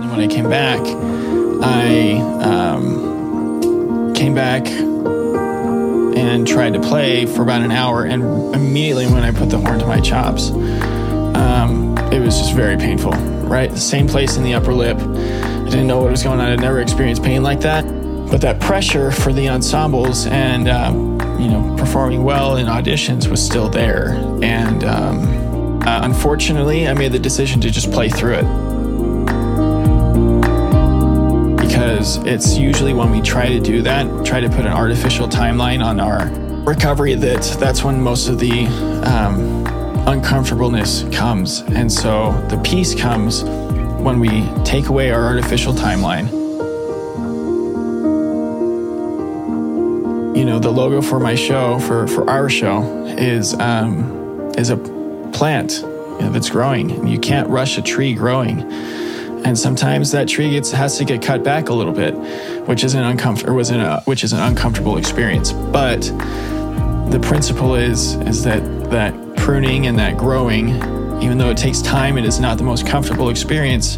And when I came back, I um, came back and tried to play for about an hour. And immediately when I put the horn to my chops, um, it was just very painful, right? The same place in the upper lip. I didn't know what was going on. I'd never experienced pain like that. But that pressure for the ensembles and, um, you know, performing well in auditions was still there. And um, uh, unfortunately, I made the decision to just play through it because it's usually when we try to do that, try to put an artificial timeline on our recovery, that that's when most of the um, uncomfortableness comes. And so the peace comes when we take away our artificial timeline. You know, the logo for my show, for, for our show, is um, is a plant you know, that's growing. You can't rush a tree growing and sometimes that tree gets has to get cut back a little bit, which is an uncomfortable was which is an uncomfortable experience. But the principle is is that that pruning and that growing, even though it takes time, it is not the most comfortable experience.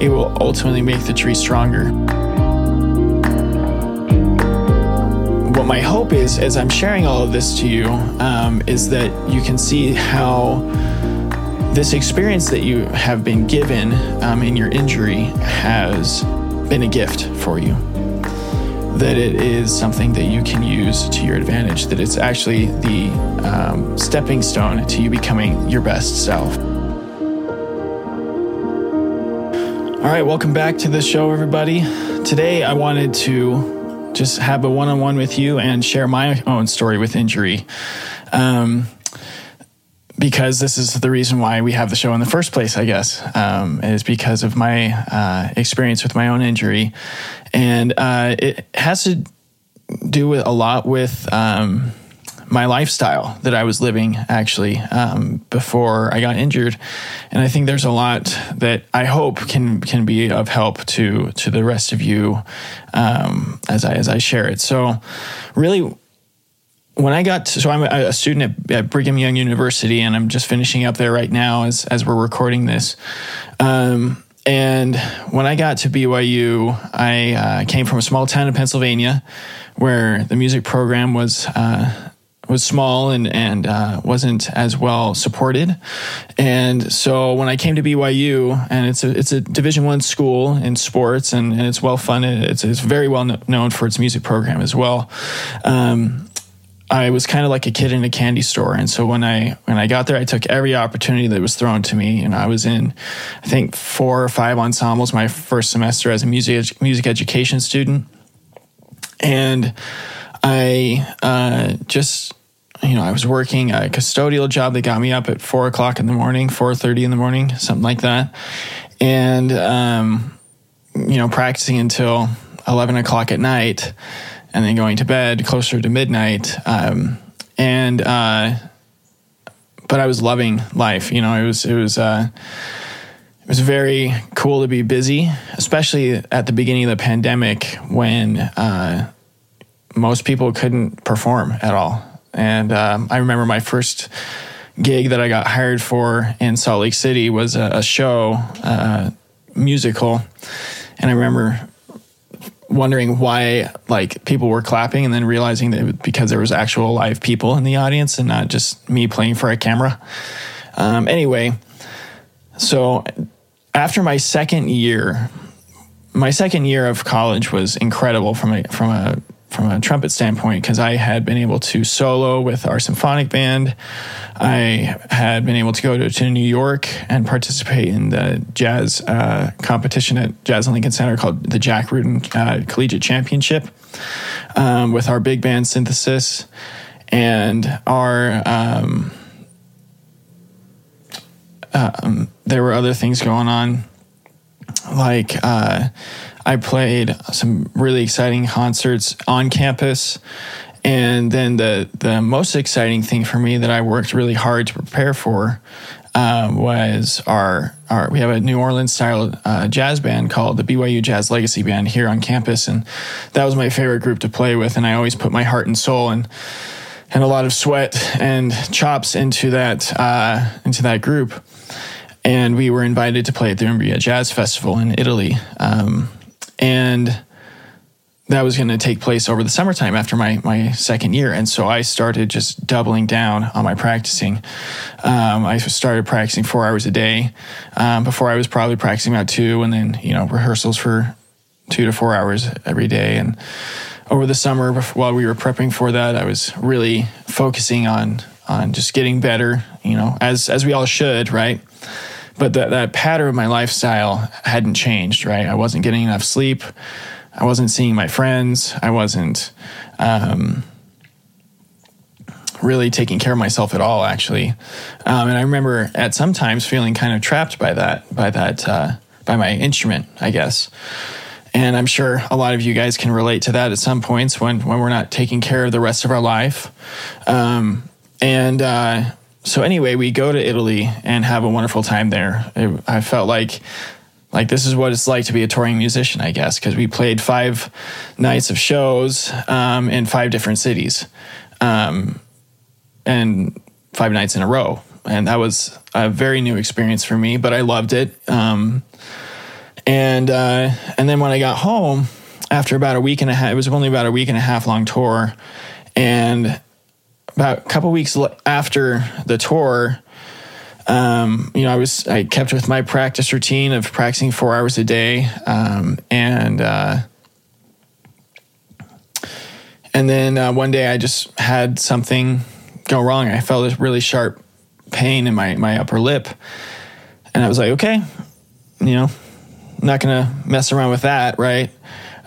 It will ultimately make the tree stronger. What my hope is, as I'm sharing all of this to you, um, is that you can see how this experience that you have been given um, in your injury has been a gift for you. That it is something that you can use to your advantage, that it's actually the um, stepping stone to you becoming your best self. All right, welcome back to the show, everybody. Today, I wanted to just have a one on one with you and share my own story with injury. Um, because this is the reason why we have the show in the first place, I guess, um, is because of my uh, experience with my own injury. And uh, it has to do with a lot with um, my lifestyle that I was living actually um, before I got injured. And I think there's a lot that I hope can can be of help to to the rest of you um, as I as I share it. So really when I got to, so I'm a, student at, at, Brigham Young University, and I'm just finishing up there right now as as we're recording this. Um, and when I got to BYU, I uh, came from a small town in Pennsylvania, where the music program was uh, was small and and uh, wasn't as well supported. And so when I came to BYU, and it's a it's a Division One school in sports, and, and it's well funded. It's it's very well known for its music program as well. Um, I was kind of like a kid in a candy store. And so when I when I got there, I took every opportunity that was thrown to me. And I was in, I think, four or five ensembles my first semester as a music music education student. And I uh, just, you know, I was working a custodial job that got me up at four o'clock in the morning, four thirty in the morning, something like that. And um, you know, practicing until eleven o'clock at night and then going to bed closer to midnight. Um, and uh, but I was loving life. You know, it was it was uh, it was very cool to be busy, especially at the beginning of the pandemic when uh, most people couldn't perform at all. And um, I remember my first gig that I got hired for in Salt Lake City was a, a show, uh, musical, and I remember wondering why like people were clapping and then realizing that because there was actual live people in the audience and not just me playing for a camera. Um, anyway, so after my second year, my second year of college was incredible from a from a from a trumpet standpoint because I had been able to solo with our symphonic band. I had been able to go to, to New York and participate in the jazz uh, competition at Jazz Lincoln Center called the Jack Rudin uh, Collegiate Championship um, with our big band synthesis and our. Um, um, there were other things going on, like uh, I played some really exciting concerts on campus. And then the the most exciting thing for me that I worked really hard to prepare for um, was our our we have a New Orleans style uh, jazz band called the BYU Jazz Legacy Band here on campus, and that was my favorite group to play with. And I always put my heart and soul and and a lot of sweat and chops into that uh, into that group. and we were invited to play at the Umbria Jazz Festival in Italy. Um, and that was going to take place over the summertime after my, my second year. And so I started just doubling down on my practicing. Um, I started practicing four hours a day. Um, before I was probably practicing about two and then, you know, rehearsals for two to four hours every day. And over the summer, while we were prepping for that, I was really focusing on, on just getting better, you know, as, as we all should, right? But that, that pattern of my lifestyle hadn't changed, right? I wasn't getting enough sleep. I wasn't seeing my friends. I wasn't um, really taking care of myself at all, actually. Um, and I remember at some times feeling kind of trapped by that, by that, uh, by my instrument, I guess. And I'm sure a lot of you guys can relate to that at some points when when we're not taking care of the rest of our life. Um, and uh, so anyway, we go to Italy and have a wonderful time there. It, I felt like like this is what it's like to be a touring musician, I guess, because we played five nights of shows um, in five different cities, um, and five nights in a row, and that was a very new experience for me. But I loved it, um, and uh, and then when I got home after about a week and a half, it was only about a week and a half long tour, and about a couple weeks after the tour um, you know, I was I kept with my practice routine of practicing four hours a day, um, and uh, and then uh, one day I just had something go wrong. I felt a really sharp pain in my my upper lip, and I was like, okay, you know, I'm not gonna mess around with that, right?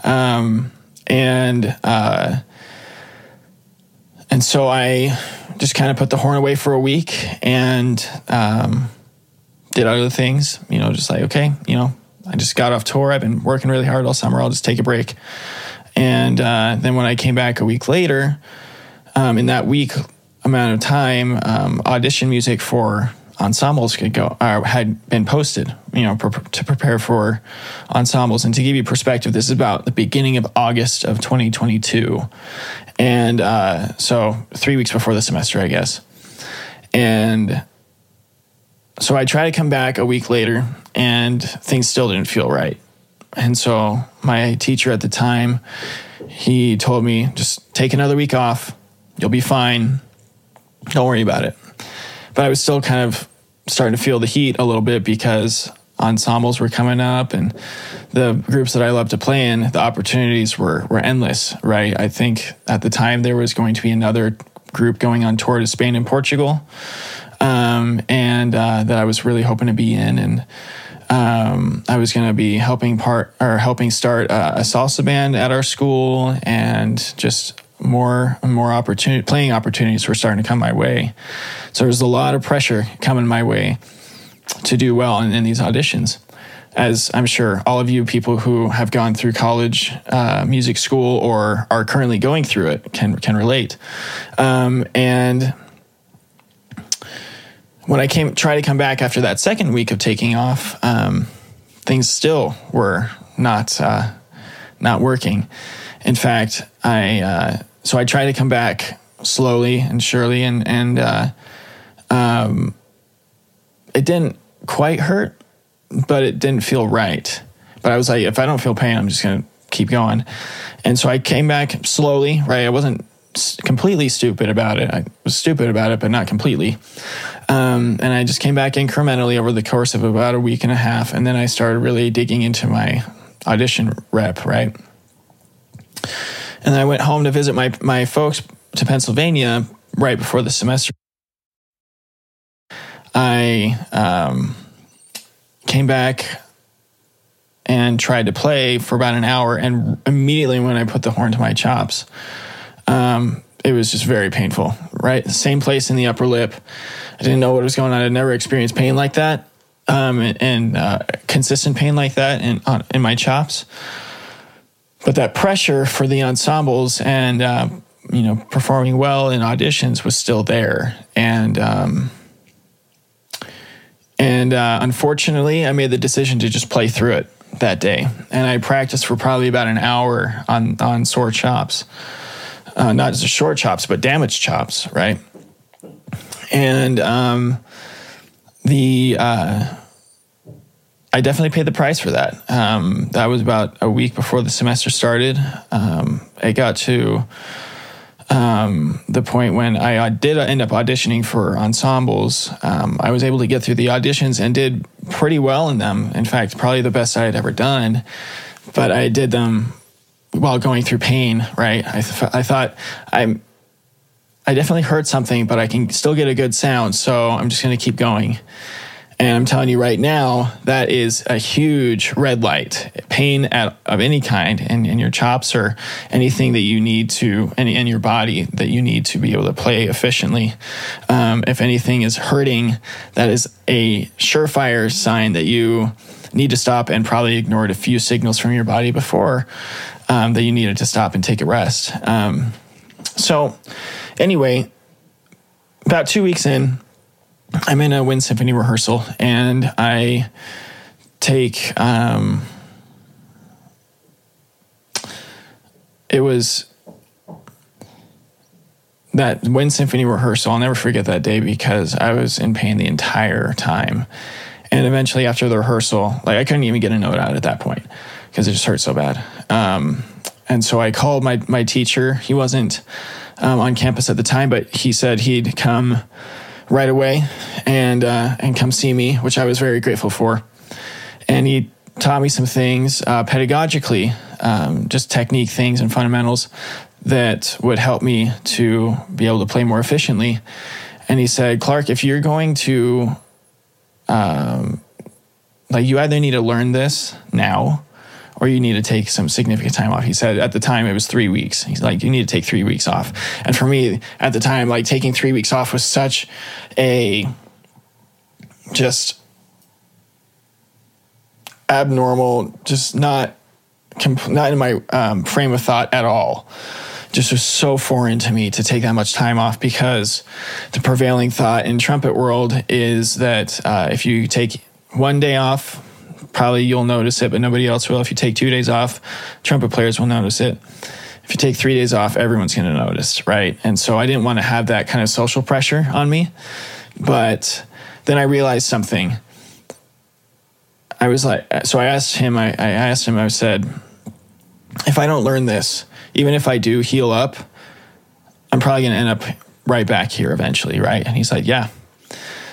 Um, and uh, and so I just kind of put the horn away for a week and um, did other things. You know, just like okay, you know, I just got off tour. I've been working really hard all summer. I'll just take a break. And uh, then when I came back a week later, um, in that week amount of time, um, audition music for ensembles could go uh, had been posted. You know, pre- to prepare for ensembles. And to give you perspective, this is about the beginning of August of 2022, and uh, so three weeks before the semester, I guess. And so I tried to come back a week later, and things still didn't feel right. And so my teacher at the time, he told me, just take another week off. You'll be fine. Don't worry about it. But I was still kind of starting to feel the heat a little bit because ensembles were coming up and the groups that I love to play in, the opportunities were were endless, right? I think at the time there was going to be another group going on tour to Spain and Portugal, um, and uh, that I was really hoping to be in, and um, I was going to be helping part or helping start a, a salsa band at our school, and just more and more opportunity playing opportunities were starting to come my way. So there was a lot of pressure coming my way to do well in, in these auditions. As I'm sure all of you people who have gone through college uh, music school or are currently going through it can can relate. Um, and when I came try to come back after that second week of taking off, um, things still were not uh, not working. In fact, I uh, so I tried to come back slowly and surely, and and uh, um, it didn't quite hurt, but it didn't feel right. But I was like, if I don't feel pain, I'm just going to keep going. And so I came back slowly, right? I wasn't completely stupid about it. I was stupid about it, but not completely. Um, and I just came back incrementally over the course of about a week and a half. And then I started really digging into my audition rep, right? And then I went home to visit my, my folks to Pennsylvania right before the semester. I um, came back and tried to play for about an hour. And immediately when I put the horn to my chops, um, it was just very painful, right? Same place in the upper lip. I didn't know what was going on. I'd never experienced pain like that um, and, uh, consistent pain like that in, uh, in my chops. But that pressure for the ensembles and, uh, you know, performing well in auditions was still there. And, um, and uh, unfortunately, I made the decision to just play through it that day. And I practiced for probably about an hour on, on sore chops. Uh, not just short chops, but damaged chops, right? And um, the uh, I definitely paid the price for that. Um, that was about a week before the semester started. Um, it got to um, the point when I did end up auditioning for ensembles. Um, I was able to get through the auditions and did pretty well in them. In fact, probably the best I had ever done. But I did them while going through pain. Right? I, th- I thought I'm. I definitely heard something, but I can still get a good sound, so I'm just going to keep going. And I'm telling you right now, that is a huge red light. Pain at, of any kind in, in your chops or anything that you need to, any in your body that you need to be able to play efficiently. Um, if anything is hurting, that is a surefire sign that you need to stop and probably ignored a few signals from your body before um, that you needed to stop and take a rest. Um, so, anyway, about two weeks in, I'm in a wind symphony rehearsal and I take um, it was that wind symphony rehearsal. I'll never forget that day because I was in pain the entire time. And eventually, after the rehearsal, like I couldn't even get a note out at that point because it just hurt so bad. Um, and so I called my my teacher. He wasn't um, on campus at the time, but he said he'd come right away and uh, and come see me, which I was very grateful for. And he taught me some things uh, pedagogically, um, just technique things and fundamentals that would help me to be able to play more efficiently. And he said, Clark, if you're going to, um, like, you either need to learn this now or you need to take some significant time off. He said at the time it was three weeks. He's like, you need to take three weeks off. And for me at the time, like taking three weeks off was such a just abnormal, just not not in my um, frame of thought at all. Just was so foreign to me to take that much time off because the prevailing thought in trumpet world is that uh, if you take one day off probably you'll notice it, but nobody else will. If you take two days off, trumpet players will notice it. If you take three days off, everyone's going to notice, right? And so I didn't want to have that kind of social pressure on me. But then I realized something. I was like, so I asked him, I, I asked him, I said, if I don't learn this, even if I do heal up, I'm probably going to end up right back here eventually, right? And he's like, yeah,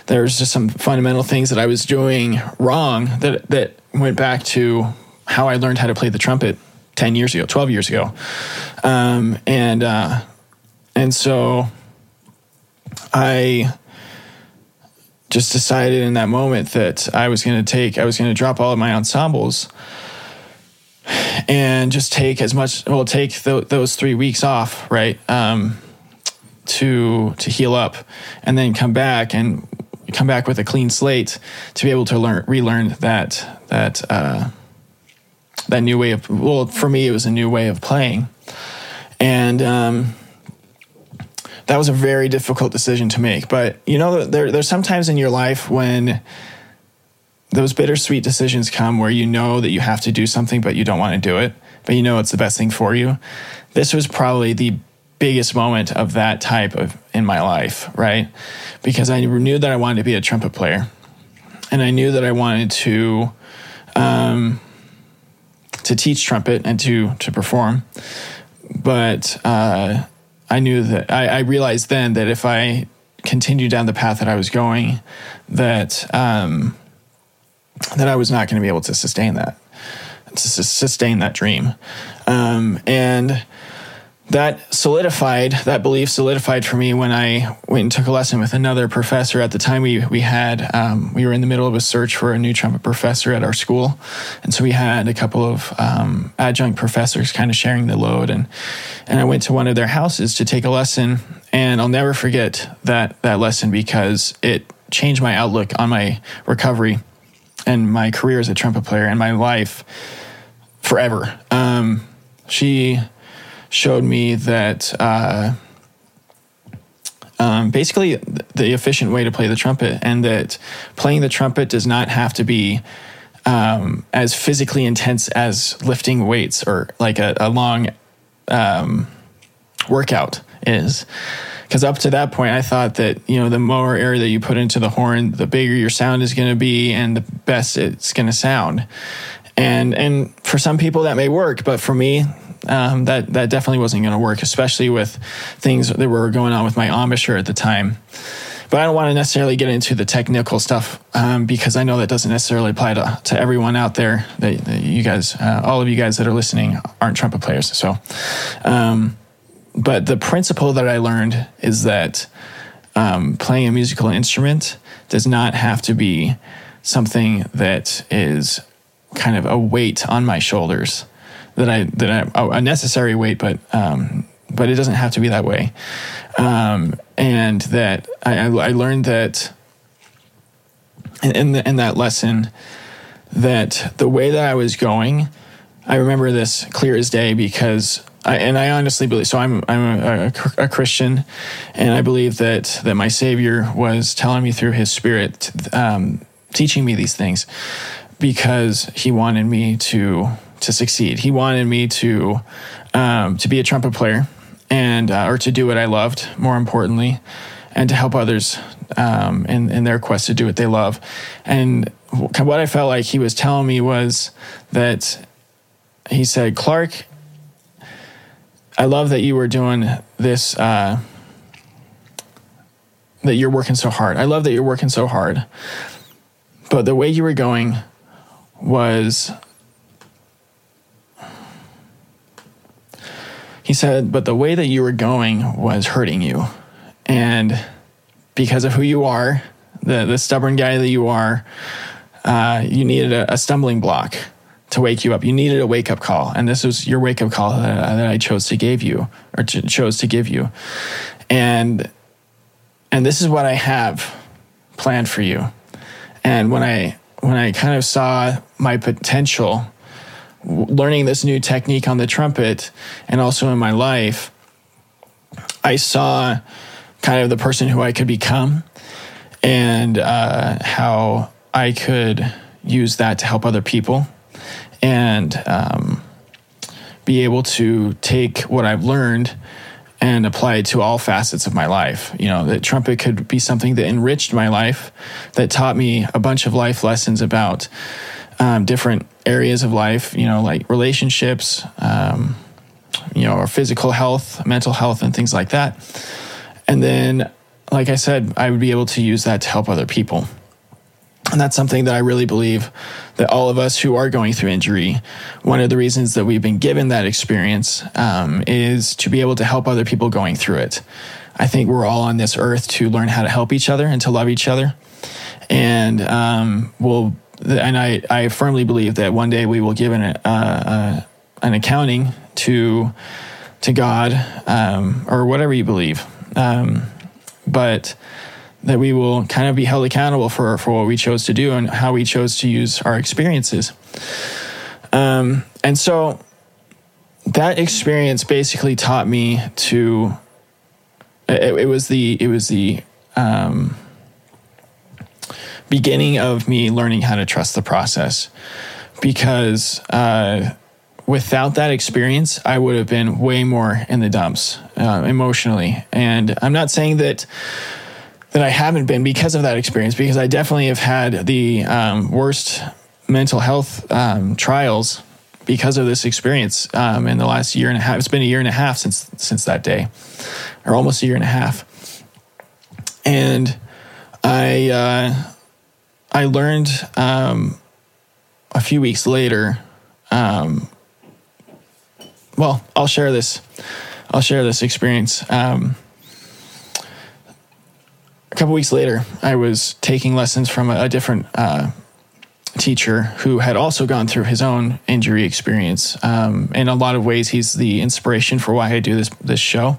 there's just some fundamental things that I was doing wrong that that went back to how I learned how to play the trumpet 10 years ago, 12 years ago. Um, and uh, and so I just decided in that moment that I was going to take, I was going to drop all of my ensembles and just take as much, well, take th- those three weeks off, right? Um, to to heal up and then come back and come back with a clean slate to be able to learn relearn that that uh, that new way of well for me it was a new way of playing. And um, that was a very difficult decision to make. But you know there, there's sometimes in your life when those bittersweet decisions come where you know that you have to do something but you don't want to do it but you know it's the best thing for you. This was probably the biggest moment of that type of in my life, right? Because I knew that I wanted to be a trumpet player, and I knew that I wanted to um, to teach trumpet and to to perform. But uh, I knew that I, I, realized then that if I continued down the path that I was going, that um, that I was not going to be able to sustain that, to sustain that dream, um, and that solidified that belief solidified for me when I went and took a lesson with another professor. At the time, we we had um, we were in the middle of a search for a new trumpet professor at our school, and so we had a couple of um, adjunct professors kind of sharing the load. and And I went to one of their houses to take a lesson, and I'll never forget that that lesson because it changed my outlook on my recovery and my career as a trumpet player and my life forever. Um, she showed me that uh, um, basically the efficient way to play the trumpet, and that playing the trumpet does not have to be um, as physically intense as lifting weights or like a, a long um, workout is. Because up to that point, I thought that you know the more air that you put into the horn, the bigger your sound is going to be, and the best it's going to sound. And and for some people that may work, but for me, um, that that definitely wasn't going to work, especially with things that were going on with my embouchure at the time. But I don't want to necessarily get into the technical stuff um, because I know that doesn't necessarily apply to, to everyone out there. That, that you guys, uh, all of you guys that are listening, aren't trumpet players. So, um, but the principle that I learned is that um, playing a musical instrument does not have to be something that is kind of a weight on my shoulders that I that I a necessary weight, but um, but it doesn't have to be that way. Um, and that I, I learned that in, the, in that lesson that the way that I was going, I remember this clear as day because I, and I honestly believe so. I'm I'm a, a, a, Christian, and I believe that that my Savior was telling me through His Spirit, um, teaching me these things, because He wanted me to to succeed. He wanted me to um, to be a trumpet player and uh, or to do what I loved. More importantly, and to help others um, in in their quest to do what they love. And what I felt like he was telling me was that he said, Clark, I love that you were doing this. Uh, that you're working so hard. I love that you're working so hard. But the way you were going was He said, but the way that you were going was hurting you. And because of who you are, the, the stubborn guy that you are, uh, you needed a, a, stumbling block to wake you up. You needed a wake up call. And this was your wake up call that, that I chose to give you or to, chose to give you. And, and this is what I have planned for you. And when I, when I kind of saw my potential learning this new technique on the trumpet and also in my life, I saw kind of the person who I could become and uh, how I could use that to help other people and um, be able to take what I've learned and apply it to all facets of my life. You know, the trumpet could be something that enriched my life, that taught me a bunch of life lessons about um, different areas of life, you know, like relationships, um, you know, or physical health, mental health, and things like that. And then, like I said, I would be able to use that to help other people. And that's something that I really believe that all of us who are going through injury, one of the reasons that we've been given that experience um, is to be able to help other people going through it. I think we're all on this earth to learn how to help each other and to love each other. And um, we'll and I, I firmly believe that one day we will give an, uh, uh, an accounting to to God um, or whatever you believe, um, but that we will kind of be held accountable for for what we chose to do and how we chose to use our experiences. Um, and so that experience basically taught me to. It, it was the it was the um, beginning of me learning how to trust the process because uh, without that experience, I would have been way more in the dumps uh, emotionally. And I'm not saying that that I haven't been because of that experience, because I definitely have had the um, worst mental health um, trials because of this experience um, in the last year and a half. It's been a year and a half since since that day, or almost a year and a half. And I. Uh, I learned um, a few weeks later. Um, well, I'll share this. I'll share this experience. Um, a couple weeks later, I was taking lessons from a, a different uh, teacher who had also gone through his own injury experience. Um, in a lot of ways, he's the inspiration for why I do this this show.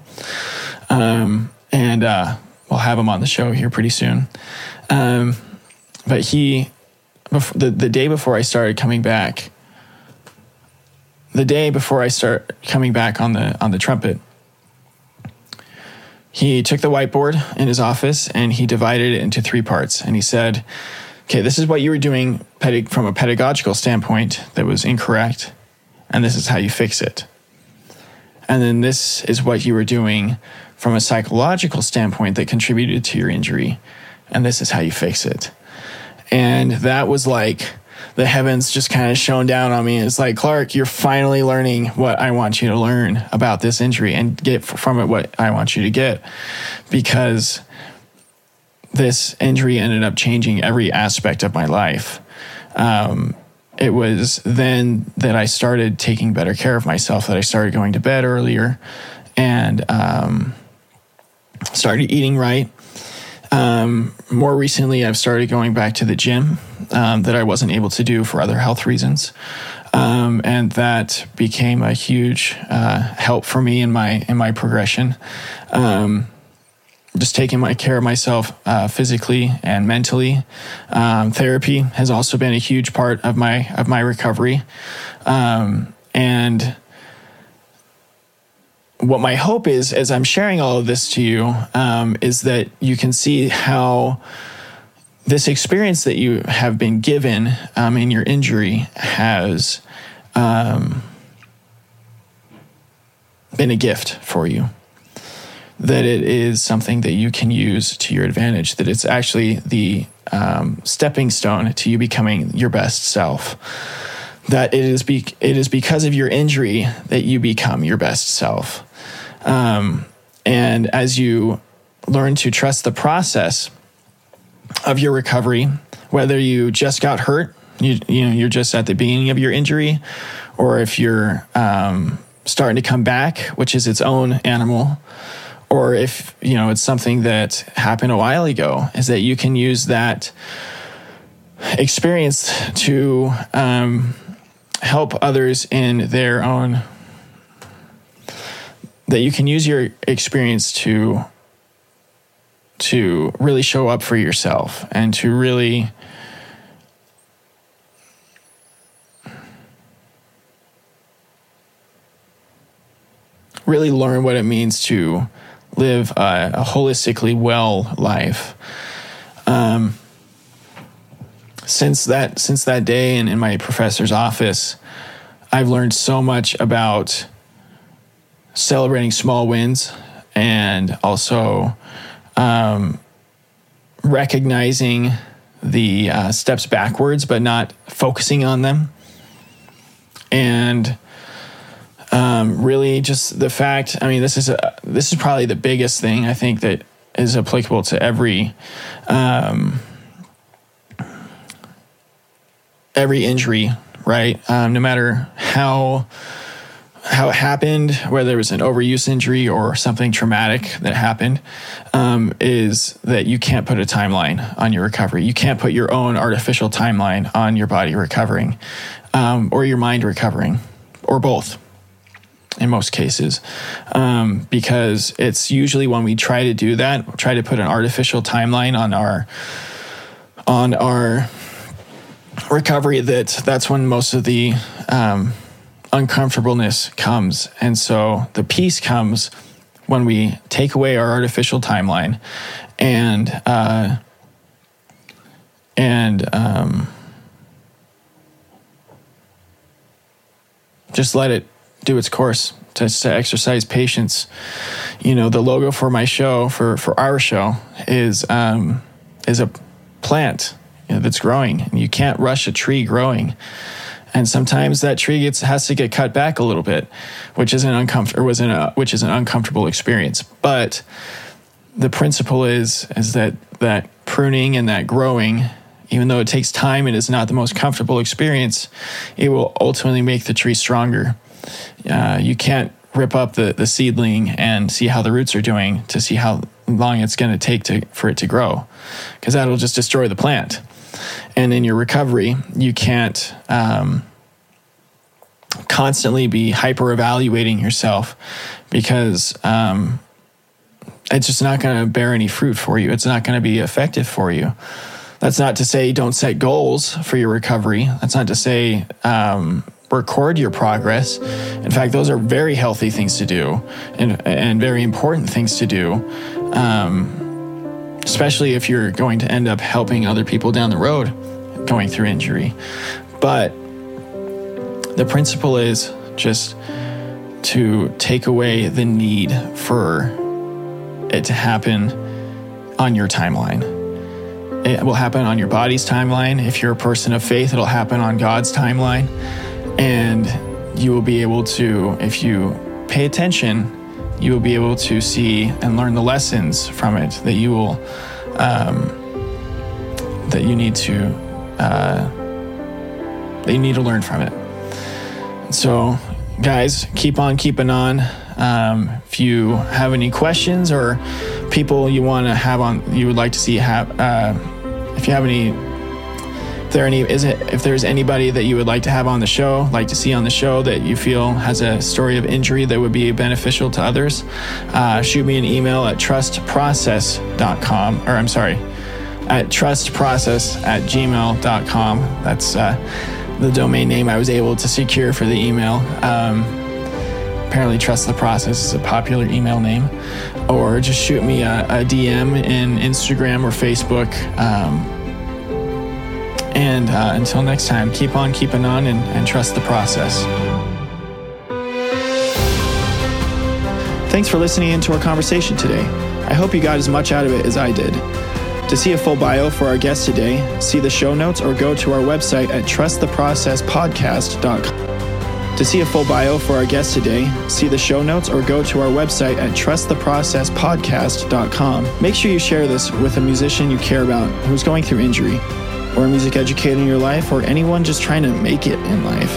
Um, and uh, we'll have him on the show here pretty soon. Um, but he, the, the day before I started coming back, the day before I start coming back on the on the trumpet, he took the whiteboard in his office and he divided it into three parts. And he said, "Okay, this is what you were doing from a pedagogical standpoint that was incorrect, and this is how you fix it." And then this is what you were doing from a psychological standpoint that contributed to your injury. And this is how you fix it. And that was like the heavens just kind of shone down on me. It's like, Clark, you're finally learning what I want you to learn about this injury and get from it what I want you to get. Because this injury ended up changing every aspect of my life. Um, it was then that I started taking better care of myself, that I started going to bed earlier and um, started eating right. Um, more recently, I've started going back to the gym um, that I wasn't able to do for other health reasons. Um, and that became a huge uh, help for me in my in my progression. Um, just taking my care of myself uh, physically and mentally. Um, therapy has also been a huge part of my of my recovery, um, and what my hope is as I'm sharing all of this to you um, is that you can see how this experience that you have been given um, in your injury has um, been a gift for you that it is something that you can use to your advantage, that it's actually the um, stepping stone to you becoming your best self. That it is, be- it is because of your injury that you become your best self. Um, and as you learn to trust the process of your recovery, whether you just got hurt, you, you know, you're just at the beginning of your injury, or if you're um, starting to come back, which is its own animal, or if you know it's something that happened a while ago is that you can use that experience to um, help others in their own that you can use your experience to to really show up for yourself and to really really learn what it means to live a, a holistically well life. Um, since that since that day and in my professor's office, I've learned so much about celebrating small wins and also um, recognizing the uh, steps backwards, but not focusing on them. And um, really, just the fact. I mean, this is a, this is probably the biggest thing I think that is applicable to every um, every injury, right? Um, no matter how how it happened, whether it was an overuse injury or something traumatic that happened, um, is that you can't put a timeline on your recovery. You can't put your own artificial timeline on your body recovering um, or your mind recovering or both in most cases um, because it's usually when we try to do that try to put an artificial timeline on our on our recovery that that's when most of the um, uncomfortableness comes and so the peace comes when we take away our artificial timeline and uh, and um, just let it do its course, to, to exercise patience. You know, the logo for my show, for, for our show, is um, is a plant you know, that's growing. And you can't rush a tree growing. And sometimes that tree gets has to get cut back a little bit, which is an uncomfortable was in a which is an uncomfortable experience. But the principle is is that that pruning and that growing even though it takes time and is not the most comfortable experience, it will ultimately make the tree stronger. Uh, you can't rip up the, the seedling and see how the roots are doing to see how long it's going to take for it to grow because that'll just destroy the plant and in your recovery you can't um, constantly be hyper evaluating yourself because um, it's just not going to bear any fruit for you. It's not going to be effective for you. That's not to say don't set goals for your recovery. That's not to say um, record your progress. In fact, those are very healthy things to do and, and very important things to do, um, especially if you're going to end up helping other people down the road going through injury. But the principle is just to take away the need for it to happen on your timeline. It will happen on your body's timeline. If you're a person of faith, it'll happen on God's timeline. And you will be able to, if you pay attention, you will be able to see and learn the lessons from it that you will, um, that you need to, uh, that you need to learn from it. So, guys, keep on keeping on. Um, if you have any questions or people you want to have on, you would like to see have, uh, if you have any, there any is it if there's anybody that you would like to have on the show, like to see on the show that you feel has a story of injury that would be beneficial to others, uh, shoot me an email at trustprocess.com or I'm sorry, at trustprocess at gmail.com. That's uh, the domain name I was able to secure for the email. Um, apparently, Trust the Process is a popular email name. Or just shoot me a, a DM in Instagram or Facebook. Um, and uh, until next time, keep on keeping on and, and trust the process. Thanks for listening into our conversation today. I hope you got as much out of it as I did. To see a full bio for our guest today, see the show notes or go to our website at trusttheprocesspodcast.com. To see a full bio for our guest today, see the show notes or go to our website at trusttheprocesspodcast.com. Make sure you share this with a musician you care about who's going through injury, or a music educator in your life, or anyone just trying to make it in life.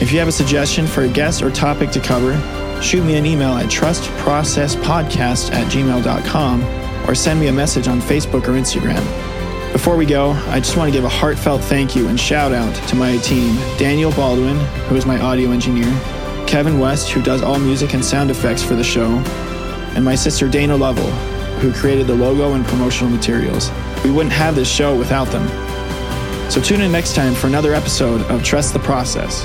If you have a suggestion for a guest or topic to cover, shoot me an email at trustprocesspodcast at gmail.com or send me a message on Facebook or Instagram. Before we go, I just want to give a heartfelt thank you and shout out to my team Daniel Baldwin, who is my audio engineer, Kevin West, who does all music and sound effects for the show, and my sister Dana Lovell, who created the logo and promotional materials. We wouldn't have this show without them. So tune in next time for another episode of Trust the Process.